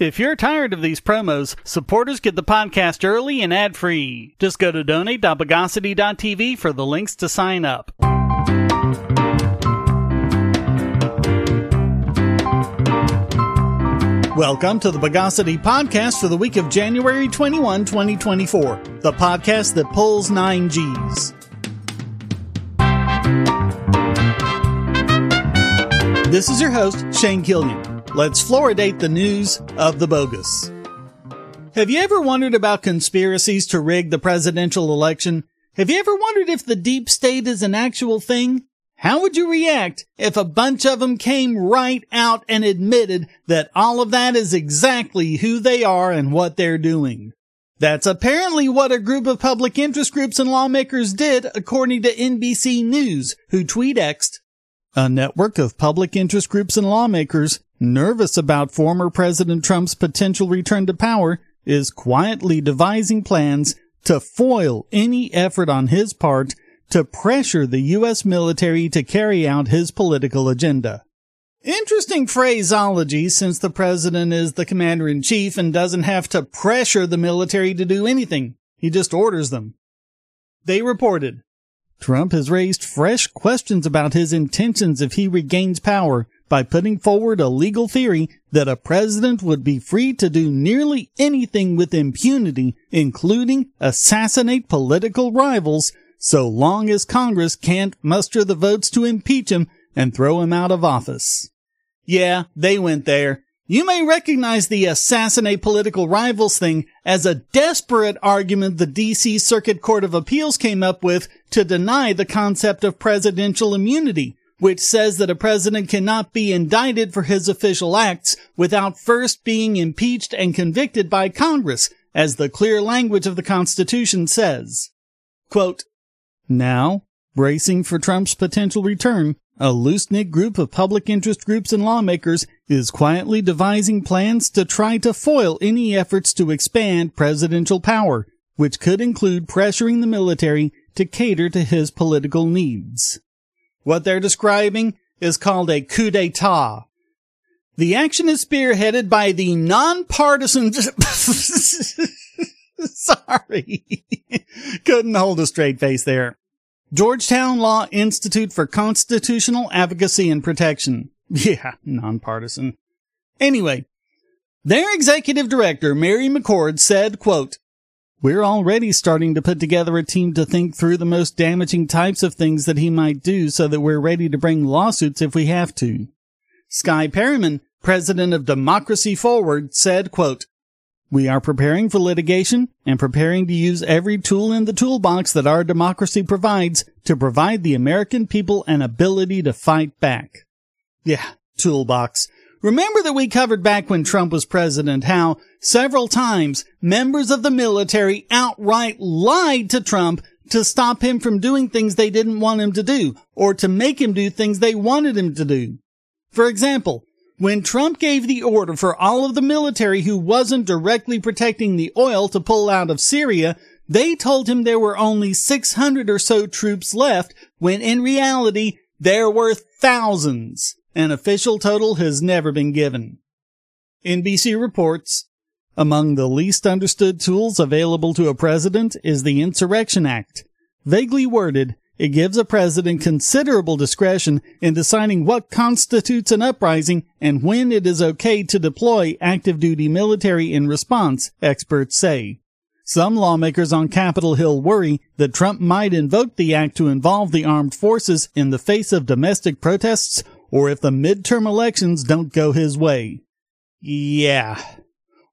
If you're tired of these promos, supporters get the podcast early and ad free. Just go to donate.bogosity.tv for the links to sign up. Welcome to the Bogosity Podcast for the week of January 21, 2024, the podcast that pulls 9 Gs. This is your host, Shane Killian. Let's fluoridate the news of the bogus. Have you ever wondered about conspiracies to rig the presidential election? Have you ever wondered if the deep state is an actual thing? How would you react if a bunch of them came right out and admitted that all of that is exactly who they are and what they're doing? That's apparently what a group of public interest groups and lawmakers did, according to NBC News, who tweet X'd, a network of public interest groups and lawmakers nervous about former President Trump's potential return to power is quietly devising plans to foil any effort on his part to pressure the U.S. military to carry out his political agenda. Interesting phraseology since the president is the commander in chief and doesn't have to pressure the military to do anything. He just orders them. They reported Trump has raised fresh questions about his intentions if he regains power by putting forward a legal theory that a president would be free to do nearly anything with impunity, including assassinate political rivals, so long as Congress can't muster the votes to impeach him and throw him out of office. Yeah, they went there. You may recognize the assassinate political rivals thing as a desperate argument the DC Circuit Court of Appeals came up with to deny the concept of presidential immunity, which says that a president cannot be indicted for his official acts without first being impeached and convicted by Congress, as the clear language of the Constitution says. Quote, now, bracing for Trump's potential return, a loose-knit group of public interest groups and lawmakers is quietly devising plans to try to foil any efforts to expand presidential power, which could include pressuring the military to cater to his political needs. What they're describing is called a coup d'etat. The action is spearheaded by the nonpartisan. Sorry. Couldn't hold a straight face there. Georgetown Law Institute for Constitutional Advocacy and Protection. Yeah, nonpartisan. Anyway, their executive director, Mary McCord, said, quote, We're already starting to put together a team to think through the most damaging types of things that he might do so that we're ready to bring lawsuits if we have to. Skye Perryman, president of Democracy Forward, said, quote, we are preparing for litigation and preparing to use every tool in the toolbox that our democracy provides to provide the American people an ability to fight back. Yeah, toolbox. Remember that we covered back when Trump was president how several times members of the military outright lied to Trump to stop him from doing things they didn't want him to do or to make him do things they wanted him to do. For example, when Trump gave the order for all of the military who wasn't directly protecting the oil to pull out of Syria, they told him there were only 600 or so troops left, when in reality, there were thousands. An official total has never been given. NBC reports, among the least understood tools available to a president is the Insurrection Act. Vaguely worded, it gives a president considerable discretion in deciding what constitutes an uprising and when it is okay to deploy active duty military in response, experts say. Some lawmakers on Capitol Hill worry that Trump might invoke the act to involve the armed forces in the face of domestic protests or if the midterm elections don't go his way. Yeah.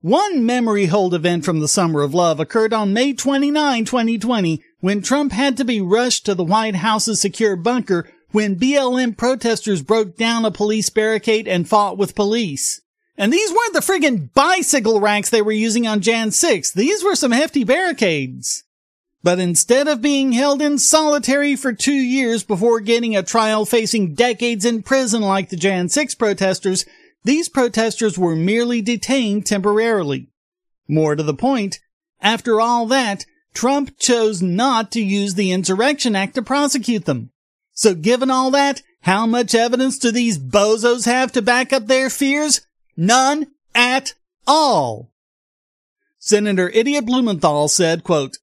One memory hold event from the Summer of Love occurred on May 29, 2020, when Trump had to be rushed to the White House's secure bunker when BLM protesters broke down a police barricade and fought with police. And these weren't the friggin' bicycle racks they were using on Jan 6. These were some hefty barricades. But instead of being held in solitary for two years before getting a trial facing decades in prison like the Jan 6 protesters, these protesters were merely detained temporarily. More to the point, after all that, Trump chose not to use the Insurrection Act to prosecute them. So given all that, how much evidence do these bozos have to back up their fears? None at all. Senator Idiot Blumenthal said, quote,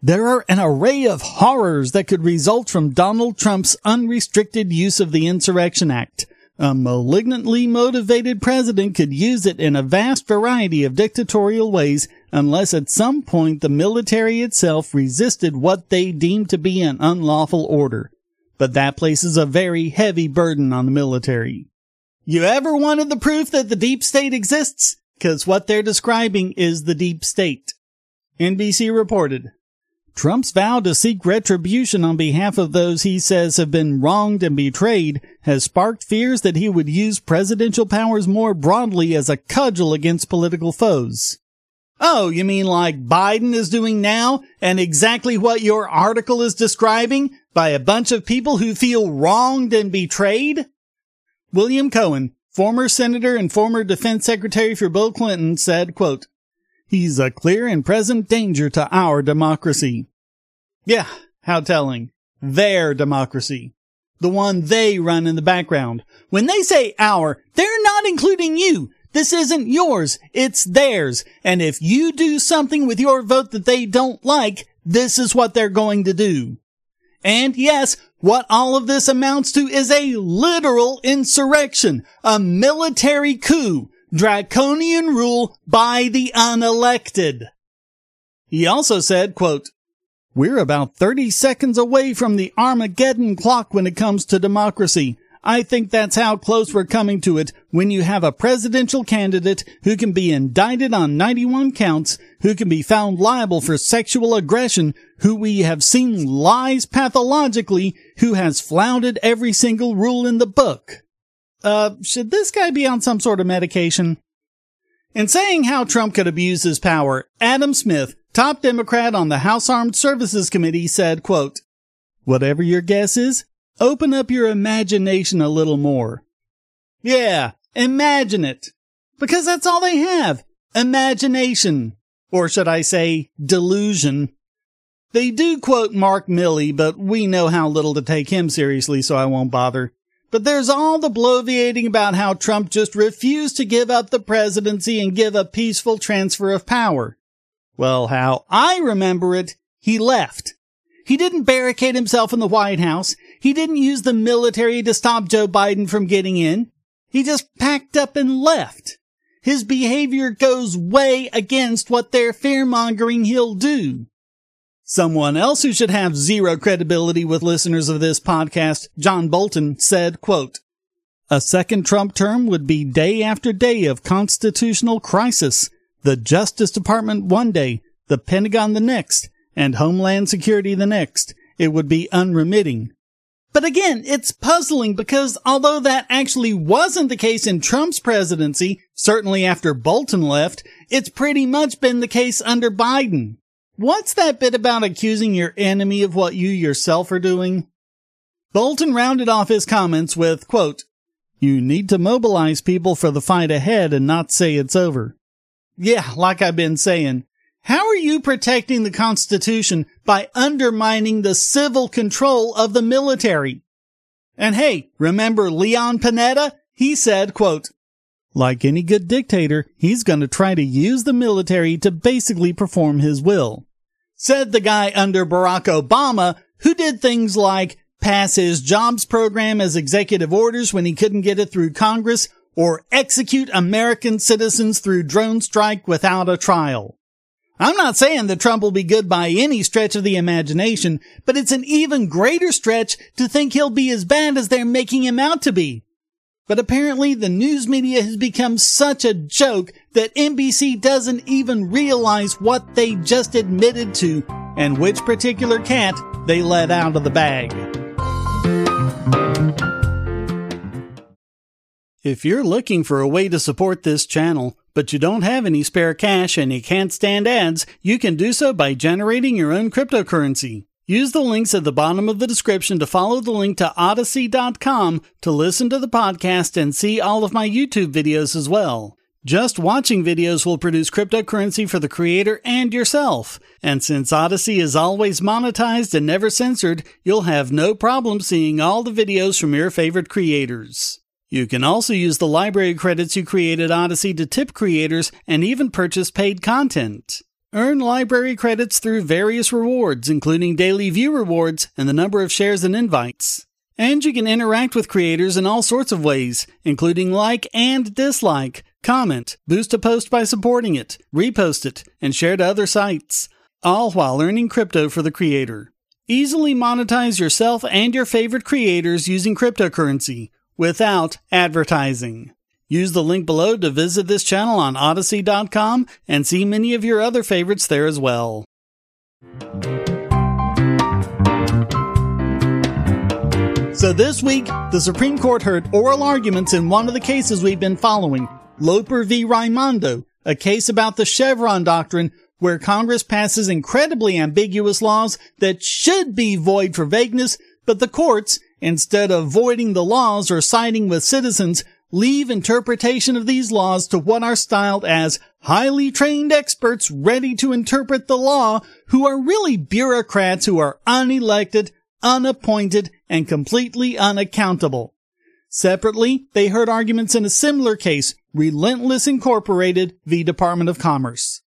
there are an array of horrors that could result from Donald Trump's unrestricted use of the Insurrection Act. A malignantly motivated president could use it in a vast variety of dictatorial ways unless at some point the military itself resisted what they deemed to be an unlawful order. But that places a very heavy burden on the military. You ever wanted the proof that the deep state exists? Cause what they're describing is the deep state. NBC reported, Trump's vow to seek retribution on behalf of those he says have been wronged and betrayed has sparked fears that he would use presidential powers more broadly as a cudgel against political foes. Oh, you mean like Biden is doing now and exactly what your article is describing by a bunch of people who feel wronged and betrayed? William Cohen, former senator and former defense secretary for Bill Clinton said, quote, He's a clear and present danger to our democracy. Yeah, how telling. Their democracy. The one they run in the background. When they say our, they're not including you. This isn't yours. It's theirs. And if you do something with your vote that they don't like, this is what they're going to do. And yes, what all of this amounts to is a literal insurrection, a military coup, draconian rule by the unelected. He also said, quote, we're about 30 seconds away from the Armageddon clock when it comes to democracy. I think that's how close we're coming to it when you have a presidential candidate who can be indicted on 91 counts, who can be found liable for sexual aggression, who we have seen lies pathologically, who has flouted every single rule in the book. Uh, should this guy be on some sort of medication? In saying how Trump could abuse his power, Adam Smith, top Democrat on the House Armed Services Committee, said, quote, Whatever your guess is, open up your imagination a little more. Yeah, imagine it. Because that's all they have. Imagination. Or should I say, delusion. They do quote Mark Milley, but we know how little to take him seriously, so I won't bother. But there's all the bloviating about how Trump just refused to give up the presidency and give a peaceful transfer of power. Well, how I remember it, he left. He didn't barricade himself in the White House. He didn't use the military to stop Joe Biden from getting in. He just packed up and left. His behavior goes way against what they're fear-mongering he'll do. Someone else who should have zero credibility with listeners of this podcast, John Bolton, said, quote, a second Trump term would be day after day of constitutional crisis. The Justice Department one day, the Pentagon the next, and Homeland Security the next. It would be unremitting. But again, it's puzzling because although that actually wasn't the case in Trump's presidency, certainly after Bolton left, it's pretty much been the case under Biden. What's that bit about accusing your enemy of what you yourself are doing? Bolton rounded off his comments with, quote, You need to mobilize people for the fight ahead and not say it's over. Yeah, like I've been saying. How are you protecting the Constitution by undermining the civil control of the military? And hey, remember Leon Panetta? He said, quote, like any good dictator, he's going to try to use the military to basically perform his will said the guy under Barack Obama who did things like pass his jobs program as executive orders when he couldn't get it through Congress or execute American citizens through drone strike without a trial. I'm not saying that Trump will be good by any stretch of the imagination, but it's an even greater stretch to think he'll be as bad as they're making him out to be. But apparently the news media has become such a joke that NBC doesn't even realize what they just admitted to and which particular cat they let out of the bag. If you're looking for a way to support this channel, but you don't have any spare cash and you can't stand ads, you can do so by generating your own cryptocurrency. Use the links at the bottom of the description to follow the link to odysee.com to listen to the podcast and see all of my YouTube videos as well. Just watching videos will produce cryptocurrency for the creator and yourself. And since Odysee is always monetized and never censored, you'll have no problem seeing all the videos from your favorite creators. You can also use the library credits you create at Odysee to tip creators and even purchase paid content. Earn library credits through various rewards, including daily view rewards and the number of shares and invites. And you can interact with creators in all sorts of ways, including like and dislike, comment, boost a post by supporting it, repost it, and share to other sites, all while earning crypto for the creator. Easily monetize yourself and your favorite creators using cryptocurrency without advertising. Use the link below to visit this channel on Odysee.com and see many of your other favorites there as well. So this week, the Supreme Court heard oral arguments in one of the cases we've been following, Loper v. Raimondo, a case about the Chevron doctrine where Congress passes incredibly ambiguous laws that should be void for vagueness, but the courts, instead of voiding the laws or siding with citizens, leave interpretation of these laws to what are styled as highly trained experts ready to interpret the law who are really bureaucrats who are unelected, unappointed, and completely unaccountable. Separately, they heard arguments in a similar case, Relentless Incorporated v. Department of Commerce.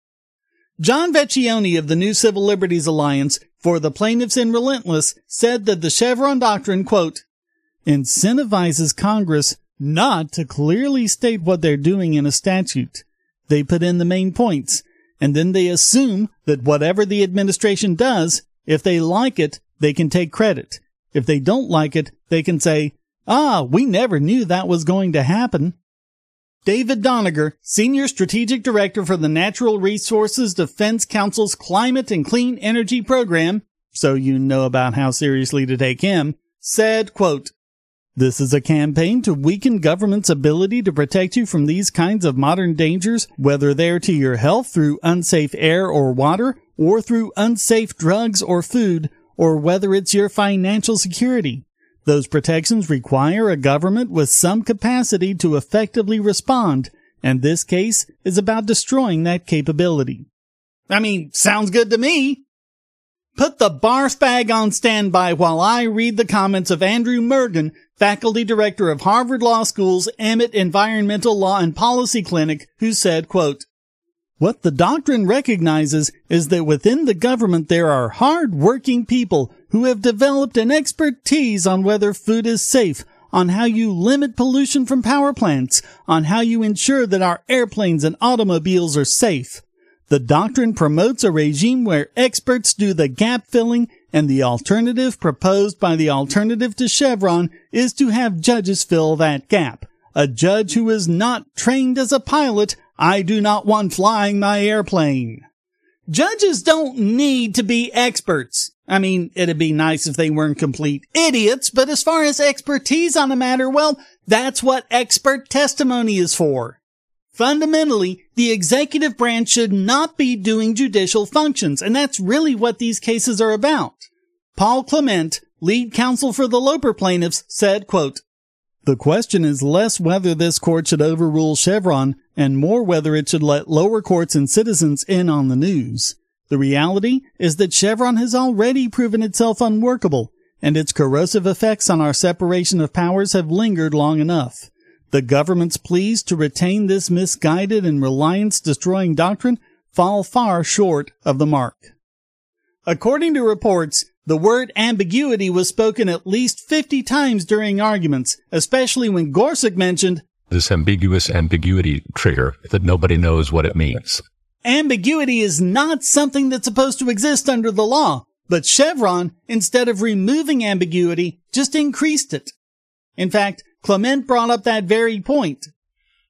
John Vecchione of the New Civil Liberties Alliance for the plaintiffs in Relentless said that the Chevron doctrine, quote, incentivizes Congress not to clearly state what they're doing in a statute. They put in the main points, and then they assume that whatever the administration does, if they like it, they can take credit. If they don't like it, they can say, ah, we never knew that was going to happen. David Doniger, Senior Strategic Director for the Natural Resources Defense Council's Climate and Clean Energy Program, so you know about how seriously to take him, said, quote, this is a campaign to weaken government's ability to protect you from these kinds of modern dangers, whether they're to your health through unsafe air or water, or through unsafe drugs or food, or whether it's your financial security. Those protections require a government with some capacity to effectively respond, and this case is about destroying that capability. I mean, sounds good to me. Put the barf bag on standby while I read the comments of Andrew Mergen, faculty director of Harvard Law School's Emmett Environmental Law and Policy Clinic, who said, quote, what the doctrine recognizes is that within the government there are hard-working people who have developed an expertise on whether food is safe, on how you limit pollution from power plants, on how you ensure that our airplanes and automobiles are safe. The doctrine promotes a regime where experts do the gap filling and the alternative proposed by the alternative to Chevron is to have judges fill that gap. A judge who is not trained as a pilot I do not want flying my airplane. Judges don't need to be experts. I mean, it'd be nice if they weren't complete idiots, but as far as expertise on a matter, well, that's what expert testimony is for. Fundamentally, the executive branch should not be doing judicial functions, and that's really what these cases are about. Paul Clement, lead counsel for the Loper plaintiffs, said, quote, the question is less whether this court should overrule Chevron and more whether it should let lower courts and citizens in on the news. The reality is that Chevron has already proven itself unworkable and its corrosive effects on our separation of powers have lingered long enough. The government's pleas to retain this misguided and reliance destroying doctrine fall far short of the mark. According to reports, the word ambiguity was spoken at least 50 times during arguments, especially when Gorsuch mentioned this ambiguous ambiguity trigger that nobody knows what it means. Ambiguity is not something that's supposed to exist under the law, but Chevron, instead of removing ambiguity, just increased it. In fact, Clement brought up that very point.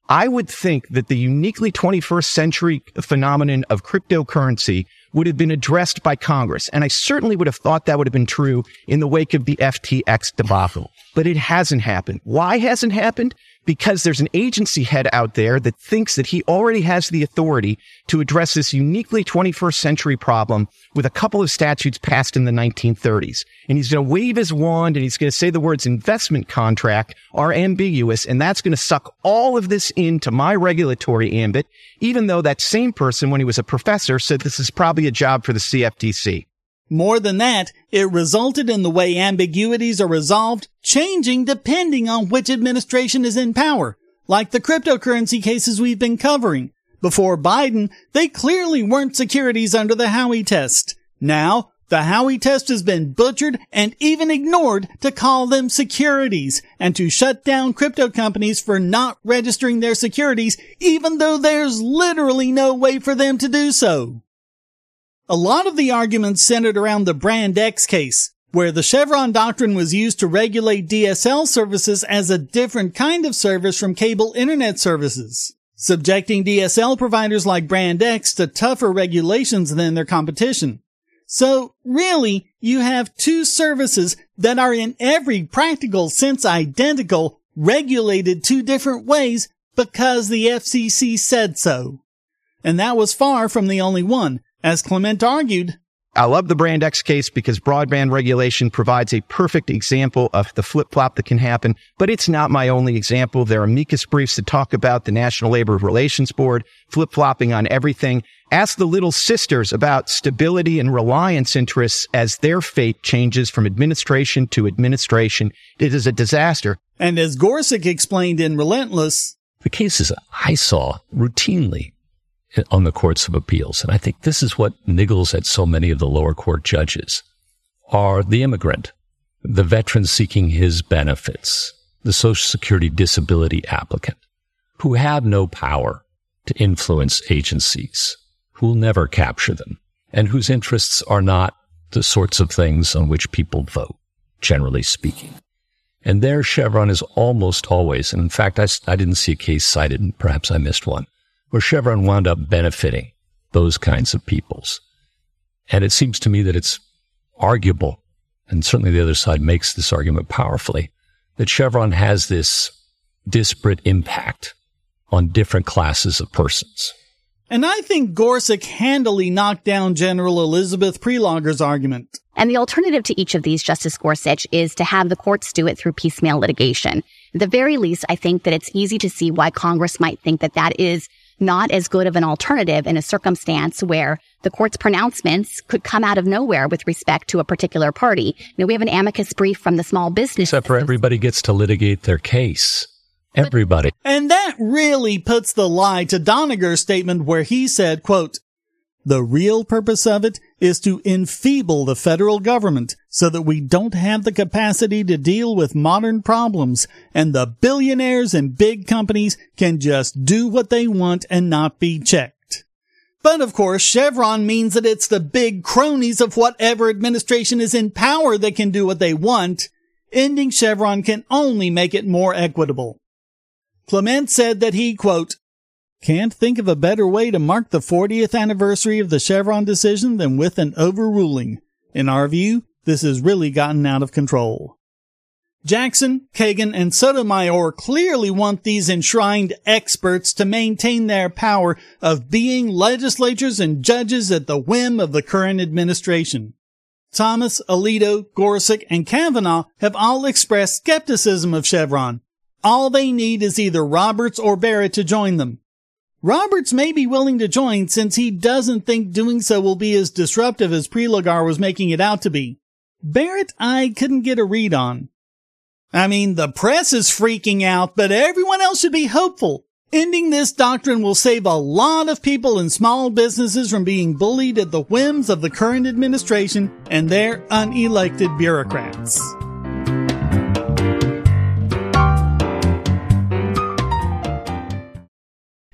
I would think that the uniquely 21st century phenomenon of cryptocurrency would have been addressed by Congress. And I certainly would have thought that would have been true in the wake of the FTX debacle. But it hasn't happened. Why hasn't happened? Because there's an agency head out there that thinks that he already has the authority to address this uniquely 21st century problem with a couple of statutes passed in the 1930s. And he's going to wave his wand and he's going to say the words investment contract are ambiguous. And that's going to suck all of this into my regulatory ambit, even though that same person, when he was a professor, said this is probably a job for the CFTC. More than that, it resulted in the way ambiguities are resolved changing depending on which administration is in power, like the cryptocurrency cases we've been covering. Before Biden, they clearly weren't securities under the Howey test. Now, the Howey test has been butchered and even ignored to call them securities and to shut down crypto companies for not registering their securities even though there's literally no way for them to do so. A lot of the arguments centered around the Brand X case, where the Chevron doctrine was used to regulate DSL services as a different kind of service from cable internet services, subjecting DSL providers like Brand X to tougher regulations than their competition. So really, you have two services that are in every practical sense identical, regulated two different ways because the FCC said so. And that was far from the only one. As Clement argued, I love the Brand X case because broadband regulation provides a perfect example of the flip flop that can happen, but it's not my only example. There are amicus briefs that talk about the National Labor Relations Board flip flopping on everything. Ask the little sisters about stability and reliance interests as their fate changes from administration to administration. It is a disaster. And as Gorsuch explained in Relentless, the cases I saw routinely on the courts of appeals. And I think this is what niggles at so many of the lower court judges are the immigrant, the veteran seeking his benefits, the social security disability applicant who have no power to influence agencies, who will never capture them and whose interests are not the sorts of things on which people vote, generally speaking. And there Chevron is almost always, and in fact, I, I didn't see a case cited, and perhaps I missed one, where Chevron wound up benefiting those kinds of peoples. And it seems to me that it's arguable, and certainly the other side makes this argument powerfully, that Chevron has this disparate impact on different classes of persons. And I think Gorsuch handily knocked down General Elizabeth Prelogar's argument. And the alternative to each of these, Justice Gorsuch, is to have the courts do it through piecemeal litigation. At the very least, I think that it's easy to see why Congress might think that that is not as good of an alternative in a circumstance where the court's pronouncements could come out of nowhere with respect to a particular party. Now, we have an amicus brief from the small business. Except for everybody gets to litigate their case. Everybody. And that really puts the lie to Doniger's statement where he said, quote, the real purpose of it is to enfeeble the federal government so that we don't have the capacity to deal with modern problems and the billionaires and big companies can just do what they want and not be checked. But of course, Chevron means that it's the big cronies of whatever administration is in power that can do what they want. Ending Chevron can only make it more equitable. Clement said that he, quote, can't think of a better way to mark the 40th anniversary of the Chevron decision than with an overruling. In our view, this has really gotten out of control. Jackson, Kagan, and Sotomayor clearly want these enshrined experts to maintain their power of being legislatures and judges at the whim of the current administration. Thomas, Alito, Gorsuch, and Kavanaugh have all expressed skepticism of Chevron. All they need is either Roberts or Barrett to join them. Roberts may be willing to join since he doesn't think doing so will be as disruptive as Prelogar was making it out to be. Barrett, I couldn't get a read on. I mean, the press is freaking out, but everyone else should be hopeful. Ending this doctrine will save a lot of people and small businesses from being bullied at the whims of the current administration and their unelected bureaucrats.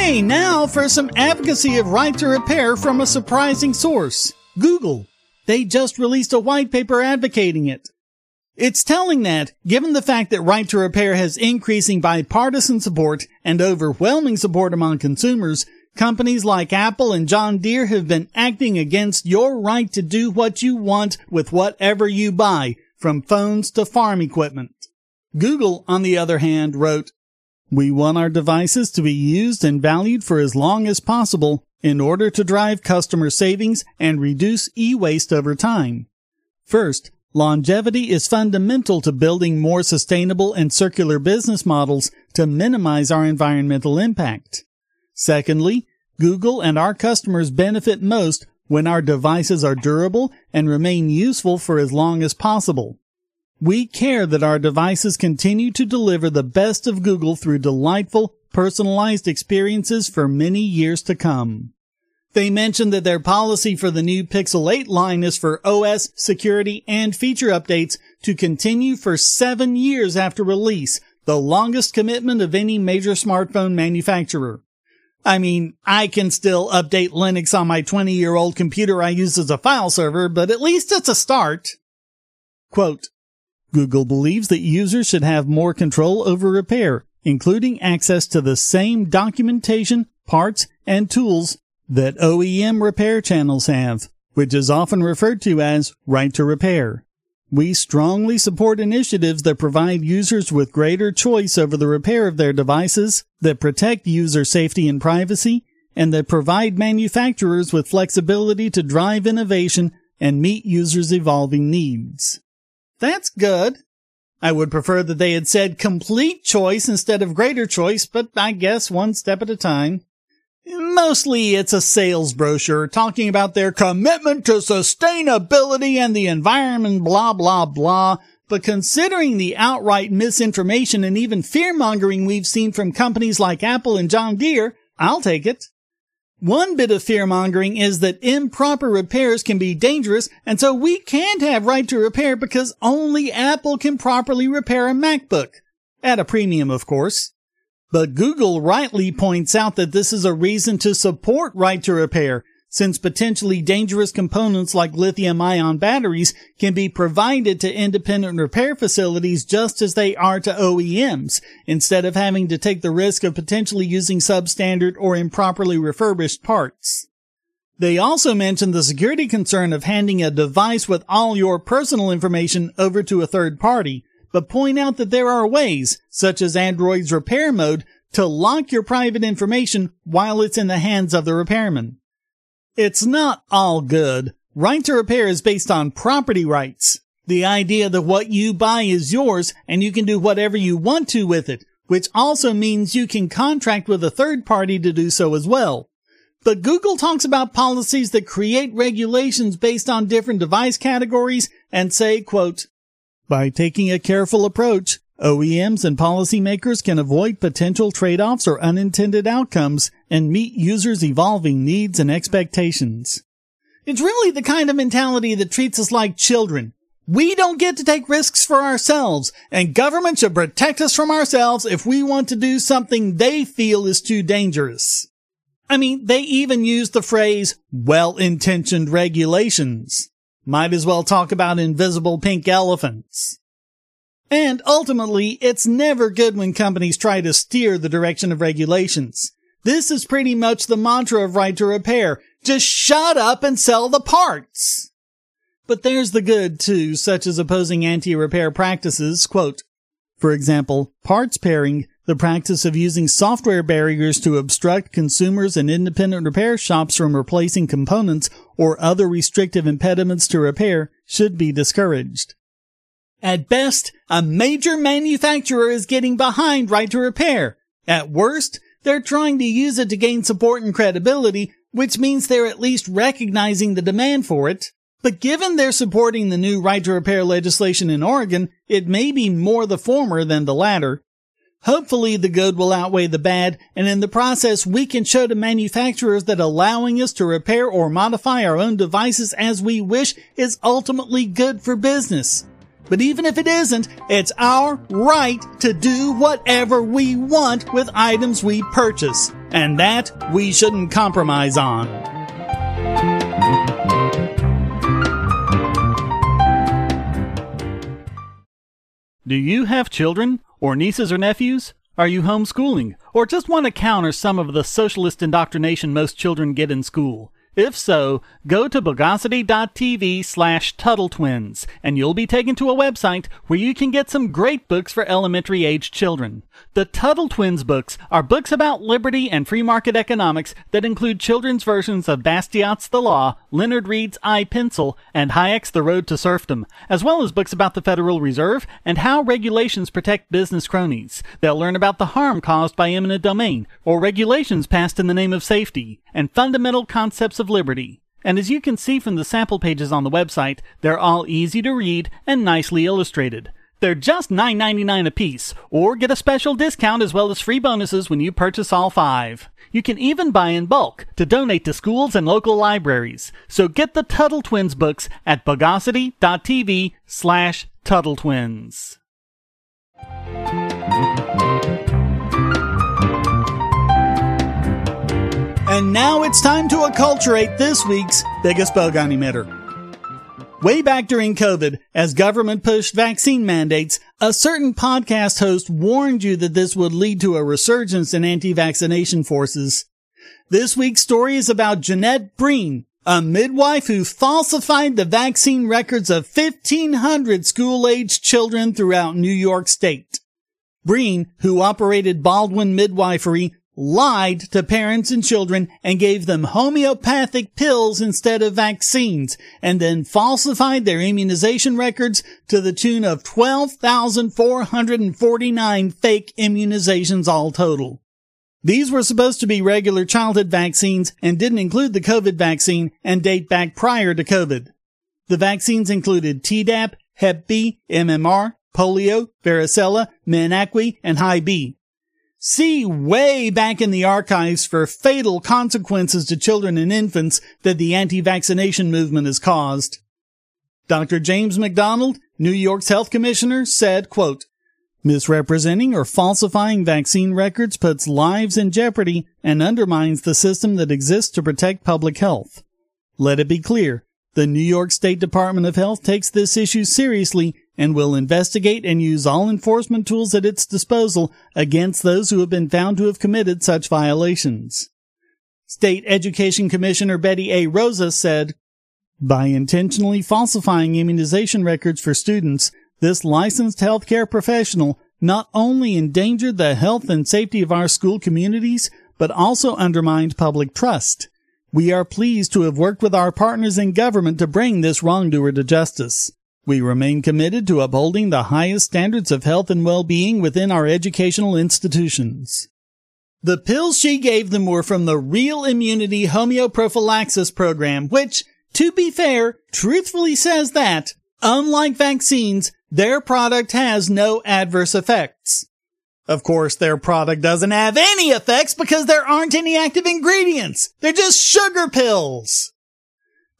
Okay, now for some advocacy of right to repair from a surprising source. Google. They just released a white paper advocating it. It's telling that, given the fact that right to repair has increasing bipartisan support and overwhelming support among consumers, companies like Apple and John Deere have been acting against your right to do what you want with whatever you buy, from phones to farm equipment. Google, on the other hand, wrote, We want our devices to be used and valued for as long as possible in order to drive customer savings and reduce e-waste over time. First, Longevity is fundamental to building more sustainable and circular business models to minimize our environmental impact. Secondly, Google and our customers benefit most when our devices are durable and remain useful for as long as possible. We care that our devices continue to deliver the best of Google through delightful, personalized experiences for many years to come. They mentioned that their policy for the new Pixel 8 line is for OS, security, and feature updates to continue for seven years after release, the longest commitment of any major smartphone manufacturer. I mean, I can still update Linux on my 20 year old computer I use as a file server, but at least it's a start. Quote, Google believes that users should have more control over repair, including access to the same documentation, parts, and tools that OEM repair channels have, which is often referred to as right to repair. We strongly support initiatives that provide users with greater choice over the repair of their devices, that protect user safety and privacy, and that provide manufacturers with flexibility to drive innovation and meet users' evolving needs. That's good. I would prefer that they had said complete choice instead of greater choice, but I guess one step at a time. Mostly it's a sales brochure talking about their commitment to sustainability and the environment, blah, blah, blah. But considering the outright misinformation and even fear mongering we've seen from companies like Apple and John Deere, I'll take it. One bit of fear mongering is that improper repairs can be dangerous, and so we can't have right to repair because only Apple can properly repair a MacBook. At a premium, of course. But Google rightly points out that this is a reason to support right to repair, since potentially dangerous components like lithium ion batteries can be provided to independent repair facilities just as they are to OEMs, instead of having to take the risk of potentially using substandard or improperly refurbished parts. They also mentioned the security concern of handing a device with all your personal information over to a third party, but point out that there are ways, such as Android's repair mode, to lock your private information while it's in the hands of the repairman. It's not all good. Right to repair is based on property rights. The idea that what you buy is yours and you can do whatever you want to with it, which also means you can contract with a third party to do so as well. But Google talks about policies that create regulations based on different device categories and say, quote, by taking a careful approach, OEMs and policymakers can avoid potential trade-offs or unintended outcomes and meet users' evolving needs and expectations. It's really the kind of mentality that treats us like children. We don't get to take risks for ourselves, and government should protect us from ourselves if we want to do something they feel is too dangerous. I mean, they even use the phrase well-intentioned regulations. Might as well talk about invisible pink elephants. And ultimately, it's never good when companies try to steer the direction of regulations. This is pretty much the mantra of right to repair. Just shut up and sell the parts. But there's the good too, such as opposing anti-repair practices. Quote, for example, parts pairing the practice of using software barriers to obstruct consumers and independent repair shops from replacing components or other restrictive impediments to repair should be discouraged. At best, a major manufacturer is getting behind right to repair. At worst, they're trying to use it to gain support and credibility, which means they're at least recognizing the demand for it. But given they're supporting the new right to repair legislation in Oregon, it may be more the former than the latter. Hopefully the good will outweigh the bad, and in the process we can show to manufacturers that allowing us to repair or modify our own devices as we wish is ultimately good for business. But even if it isn't, it's our right to do whatever we want with items we purchase. And that we shouldn't compromise on. Do you have children? Or nieces or nephews? Are you homeschooling? Or just want to counter some of the socialist indoctrination most children get in school? If so, go to bogosity.tv slash Tuttle Twins, and you'll be taken to a website where you can get some great books for elementary age children. The Tuttle Twins books are books about liberty and free market economics that include children's versions of Bastiat's The Law, Leonard Read's I Pencil, and Hayek's The Road to Serfdom, as well as books about the Federal Reserve and how regulations protect business cronies. They'll learn about the harm caused by eminent domain, or regulations passed in the name of safety, and fundamental concepts of liberty. And as you can see from the sample pages on the website, they're all easy to read and nicely illustrated. They're just $9.99 a piece, or get a special discount as well as free bonuses when you purchase all five. You can even buy in bulk to donate to schools and local libraries. So get the Tuttle Twins books at bogosity.tv slash Tuttle Twins. And now it's time to acculturate this week's biggest bogon emitter. Way back during COVID, as government pushed vaccine mandates, a certain podcast host warned you that this would lead to a resurgence in anti-vaccination forces. This week's story is about Jeanette Breen, a midwife who falsified the vaccine records of 1500 school-aged children throughout New York State. Breen, who operated Baldwin Midwifery, lied to parents and children and gave them homeopathic pills instead of vaccines and then falsified their immunization records to the tune of 12,449 fake immunizations all total. These were supposed to be regular childhood vaccines and didn't include the COVID vaccine and date back prior to COVID. The vaccines included Tdap, Hep B, MMR, polio, varicella, menacque, and high B. See way back in the archives for fatal consequences to children and infants that the anti-vaccination movement has caused. Dr. James McDonald, New York's health commissioner, said, quote, Misrepresenting or falsifying vaccine records puts lives in jeopardy and undermines the system that exists to protect public health. Let it be clear, the New York State Department of Health takes this issue seriously and will investigate and use all enforcement tools at its disposal against those who have been found to have committed such violations. State Education Commissioner Betty A. Rosa said, By intentionally falsifying immunization records for students, this licensed healthcare professional not only endangered the health and safety of our school communities, but also undermined public trust. We are pleased to have worked with our partners in government to bring this wrongdoer to justice. We remain committed to upholding the highest standards of health and well-being within our educational institutions. The pills she gave them were from the Real Immunity Homeoprophylaxis Program, which, to be fair, truthfully says that, unlike vaccines, their product has no adverse effects. Of course, their product doesn't have any effects because there aren't any active ingredients. They're just sugar pills.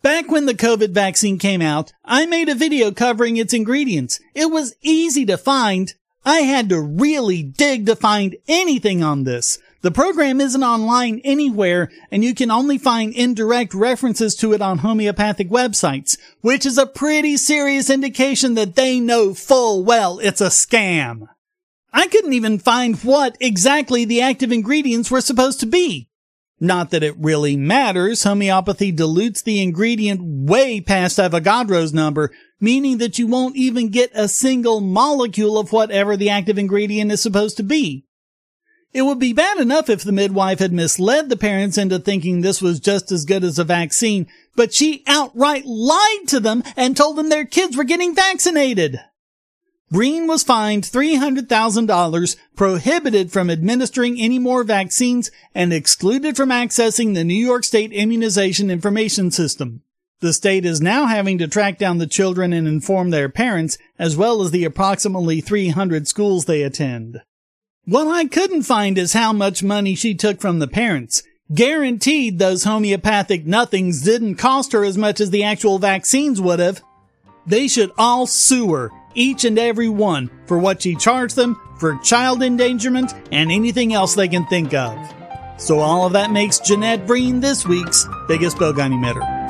Back when the COVID vaccine came out, I made a video covering its ingredients. It was easy to find. I had to really dig to find anything on this. The program isn't online anywhere, and you can only find indirect references to it on homeopathic websites, which is a pretty serious indication that they know full well it's a scam. I couldn't even find what exactly the active ingredients were supposed to be. Not that it really matters. Homeopathy dilutes the ingredient way past Avogadro's number, meaning that you won't even get a single molecule of whatever the active ingredient is supposed to be. It would be bad enough if the midwife had misled the parents into thinking this was just as good as a vaccine, but she outright lied to them and told them their kids were getting vaccinated. Breen was fined $300,000, prohibited from administering any more vaccines, and excluded from accessing the New York State Immunization Information System. The state is now having to track down the children and inform their parents, as well as the approximately 300 schools they attend. What I couldn't find is how much money she took from the parents. Guaranteed those homeopathic nothings didn't cost her as much as the actual vaccines would have. They should all sue her, each and every one, for what she charged them for child endangerment and anything else they can think of. So all of that makes Jeanette Breen this week's biggest bogon emitter.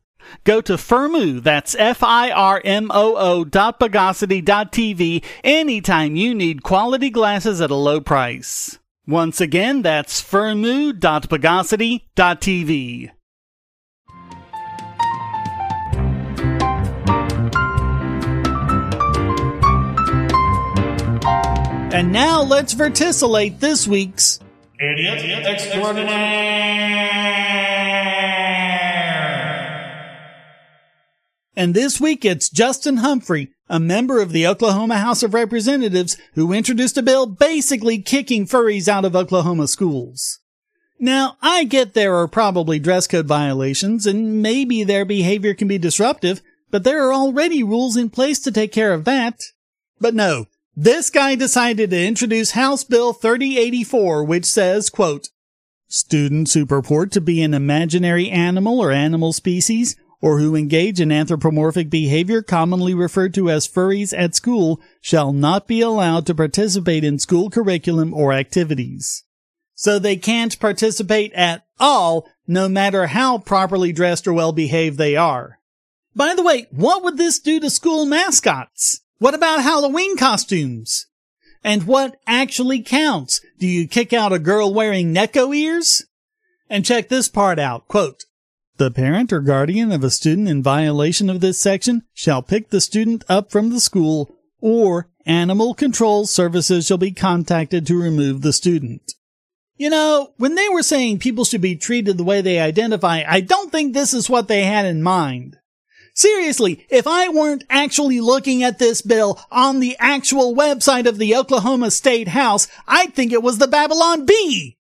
Go to Firmoo, that's F-I-R-M-O-O dot Bogosity dot TV anytime you need quality glasses at a low price. Once again, that's Firmoo dot Bogosity dot TV. And now let's verticillate this week's Idiot Extraordinaire. And this week it's Justin Humphrey, a member of the Oklahoma House of Representatives, who introduced a bill basically kicking furries out of Oklahoma schools. Now, I get there are probably dress code violations and maybe their behavior can be disruptive, but there are already rules in place to take care of that. But no, this guy decided to introduce House Bill 3084, which says, quote, Students who purport to be an imaginary animal or animal species or who engage in anthropomorphic behavior commonly referred to as furries at school shall not be allowed to participate in school curriculum or activities. So they can't participate at all, no matter how properly dressed or well behaved they are. By the way, what would this do to school mascots? What about Halloween costumes? And what actually counts? Do you kick out a girl wearing neko ears? And check this part out. Quote, the parent or guardian of a student in violation of this section shall pick the student up from the school or animal control services shall be contacted to remove the student. You know, when they were saying people should be treated the way they identify, I don't think this is what they had in mind. Seriously, if I weren't actually looking at this bill on the actual website of the Oklahoma State House, I'd think it was the Babylon Bee.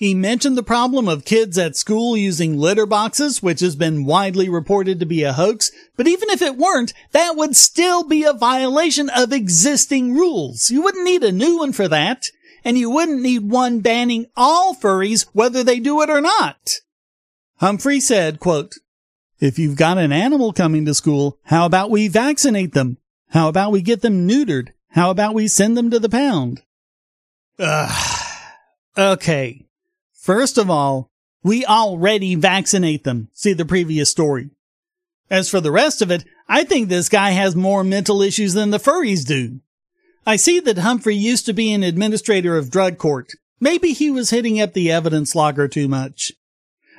He mentioned the problem of kids at school using litter boxes, which has been widely reported to be a hoax. But even if it weren't, that would still be a violation of existing rules. You wouldn't need a new one for that. And you wouldn't need one banning all furries, whether they do it or not. Humphrey said, quote, if you've got an animal coming to school, how about we vaccinate them? How about we get them neutered? How about we send them to the pound? Ugh. Okay. First of all, we already vaccinate them. See the previous story. As for the rest of it, I think this guy has more mental issues than the furries do. I see that Humphrey used to be an administrator of drug court. Maybe he was hitting up the evidence logger too much.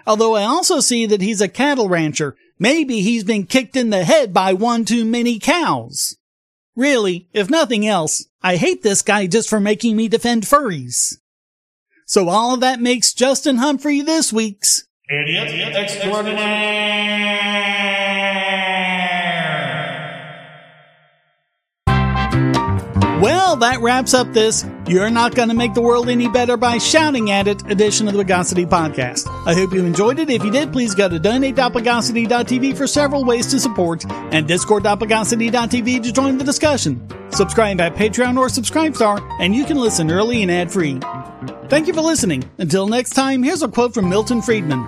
Although I also see that he's a cattle rancher. Maybe he's been kicked in the head by one too many cows. Really, if nothing else, I hate this guy just for making me defend furries. So all of that makes Justin Humphrey this week's Idiot Extraordinaire. Well, that wraps up this You're Not Gonna Make the World Any Better by Shouting at It edition of the Bogosity Podcast. I hope you enjoyed it. If you did, please go to donate.bogosity.tv for several ways to support and discord.bogosity.tv to join the discussion. Subscribe at Patreon or Subscribestar, and you can listen early and ad-free. Thank you for listening. Until next time, here's a quote from Milton Friedman.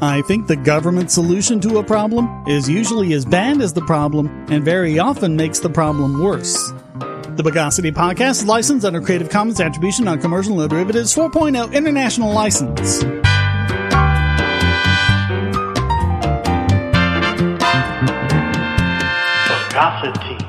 I think the government solution to a problem is usually as bad as the problem and very often makes the problem worse. The Bogosity Podcast is licensed under Creative Commons Attribution Non-Commercial No Derivatives 4.0 International License. Bogosity.